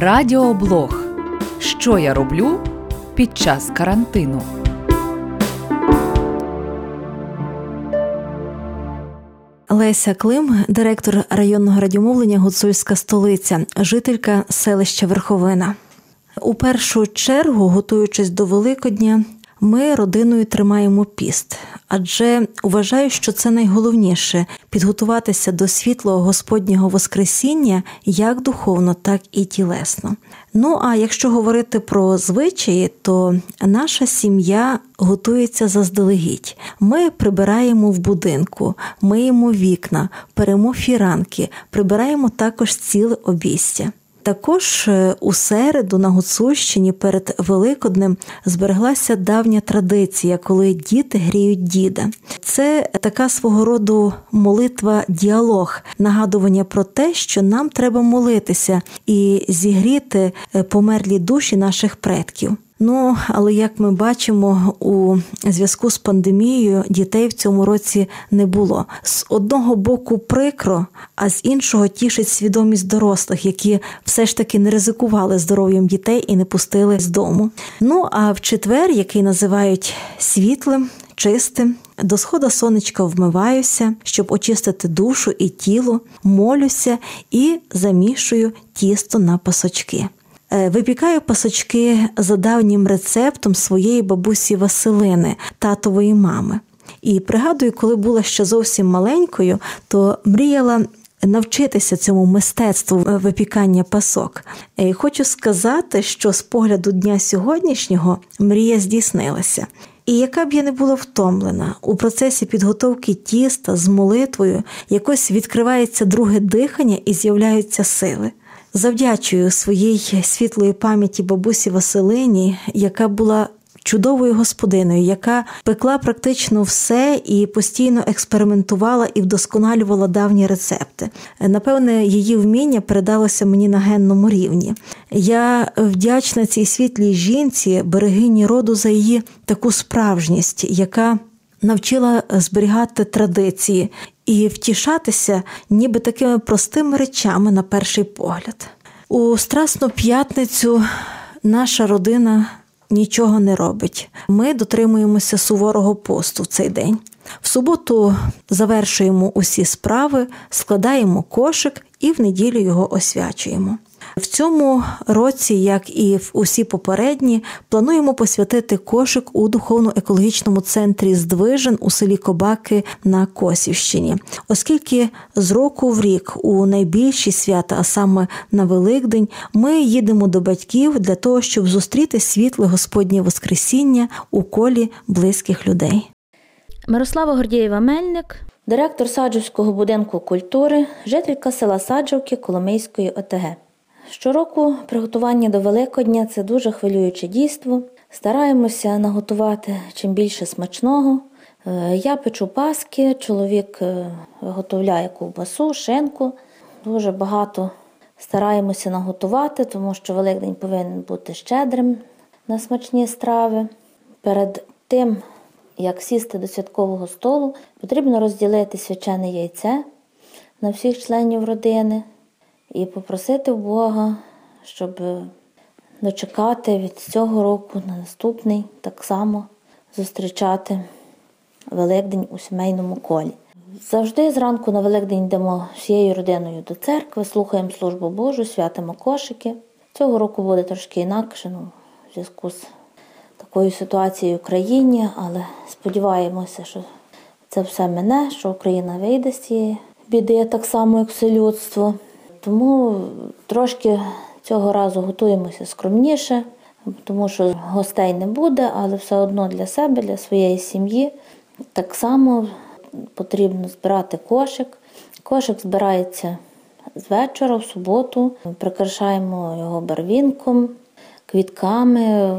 Радіоблог. Що я роблю під час карантину. Леся Клим, директор районного радіомовлення Гуцульська столиця, жителька селища Верховина. У першу чергу, готуючись до Великодня, ми родиною тримаємо піст, адже вважаю, що це найголовніше підготуватися до світлого Господнього Воскресіння як духовно, так і тілесно. Ну а якщо говорити про звичаї, то наша сім'я готується заздалегідь. Ми прибираємо в будинку, миємо вікна, перемо фіранки, прибираємо також ціле обійстя. Також е, у середу на Гуцульщині перед Великоднем збереглася давня традиція, коли діти гріють діда. Це така свого роду молитва, діалог, нагадування про те, що нам треба молитися і зігріти е, померлі душі наших предків. Ну, але як ми бачимо, у зв'язку з пандемією дітей в цьому році не було. З одного боку прикро, а з іншого тішить свідомість дорослих, які все ж таки не ризикували здоров'ям дітей і не пустили з дому. Ну а в четвер, який називають світлим. Чистим, до схода сонечка вмиваюся, щоб очистити душу і тіло, молюся і замішую тісто на пасочки. Е, випікаю пасочки за давнім рецептом своєї бабусі Василини, татової мами. І пригадую, коли була ще зовсім маленькою, то мріяла. Навчитися цьому мистецтву випікання пасок. І Хочу сказати, що з погляду дня сьогоднішнього мрія здійснилася. І яка б я не була втомлена у процесі підготовки тіста з молитвою, якось відкривається друге дихання і з'являються сили. Завдячую своїй світлої пам'яті бабусі Василині, яка була чудовою господиною, яка пекла практично все і постійно експериментувала і вдосконалювала давні рецепти. Напевне, її вміння передалося мені на генному рівні. Я вдячна цій світлій жінці, берегині роду за її таку справжність, яка навчила зберігати традиції і втішатися, ніби такими простими речами на перший погляд. У Страсну п'ятницю наша родина нічого не робить. Ми дотримуємося суворого посту в цей день. В суботу завершуємо усі справи, складаємо кошик і в неділю його освячуємо. В цьому році, як і в усі попередні, плануємо посвятити кошик у духовно-екологічному центрі Здвижен у селі Кобаки на Косівщині, оскільки з року в рік у найбільші свята, а саме на Великдень, ми їдемо до батьків для того, щоб зустріти світле Господнє Воскресіння у колі близьких людей. Мирослава Гордієва Мельник, директор Саджівського будинку культури, жителька села Саджівки Коломийської ОТГ. Щороку приготування до Великодня це дуже хвилююче дійство. Стараємося наготувати чим більше смачного. Е, я печу паски, чоловік е, виготовляє ковбасу, шинку. Дуже багато стараємося наготувати, тому що Великдень повинен бути щедрим на смачні страви. Перед тим, як сісти до святкового столу, потрібно розділити свячене яйце на всіх членів родини і попросити Бога, щоб дочекати від цього року на наступний так само зустрічати Великдень у сімейному колі. Завжди зранку на Великдень йдемо всією родиною до церкви, слухаємо службу Божу, святимо кошики. Цього року буде трошки інакше ну, в зв'язку з такою ситуацією в країні, але сподіваємося, що це все мене, що Україна вийде з цієї біди, так само, як все людство. Тому трошки цього разу готуємося скромніше, тому що гостей не буде, але все одно для себе, для своєї сім'ї. Так само потрібно збирати кошик. Кошик збирається з вечора, в суботу, прикрашаємо його барвінком, квітками.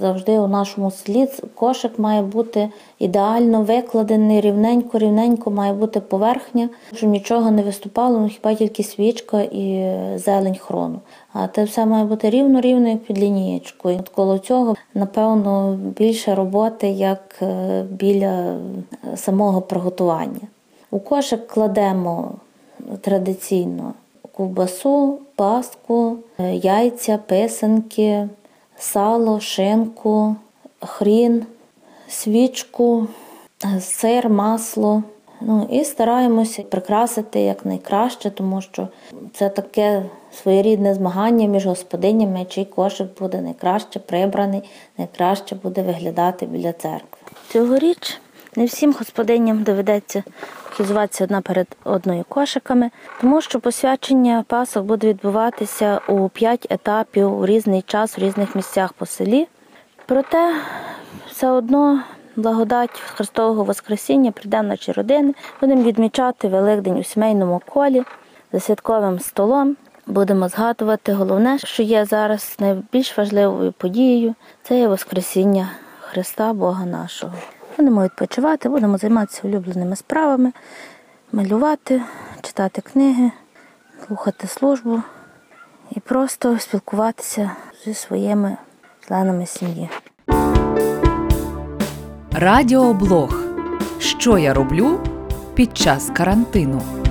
Завжди у нашому селі кошик має бути ідеально викладений, рівненько-рівненько має бути поверхня, щоб нічого не виступало, ну хіба тільки свічка і зелень хрону. А це все має бути рівно-рівно, як під лінієчкою. От коло цього, напевно, більше роботи, як е, біля е, самого приготування. У кошик кладемо традиційно ковбасу, паску, е, яйця, писанки, сало, шинку, хрін, свічку, сир, масло. Ну і стараємося прикрасити якнайкраще, тому що це таке своєрідне змагання між господинями, чий кошик буде найкраще прибраний, найкраще буде виглядати біля церкви. Цьогоріч не всім господиням доведеться хізуватися одна перед одною кошиками, тому що посвячення пасок буде відбуватися у п'ять етапів у різний час у різних місцях по селі. Проте все одно благодать Христового Воскресіння прийде в наші родини. Будемо відмічати Великдень у сімейному колі за святковим столом. Будемо згадувати головне, що є зараз найбільш важливою подією це є Воскресіння Христа Бога нашого. Будемо відпочивати, будемо займатися улюбленими справами, малювати, читати книги, слухати службу і просто спілкуватися зі своїми членами сім'ї. Радіоблог. Що я роблю під час карантину.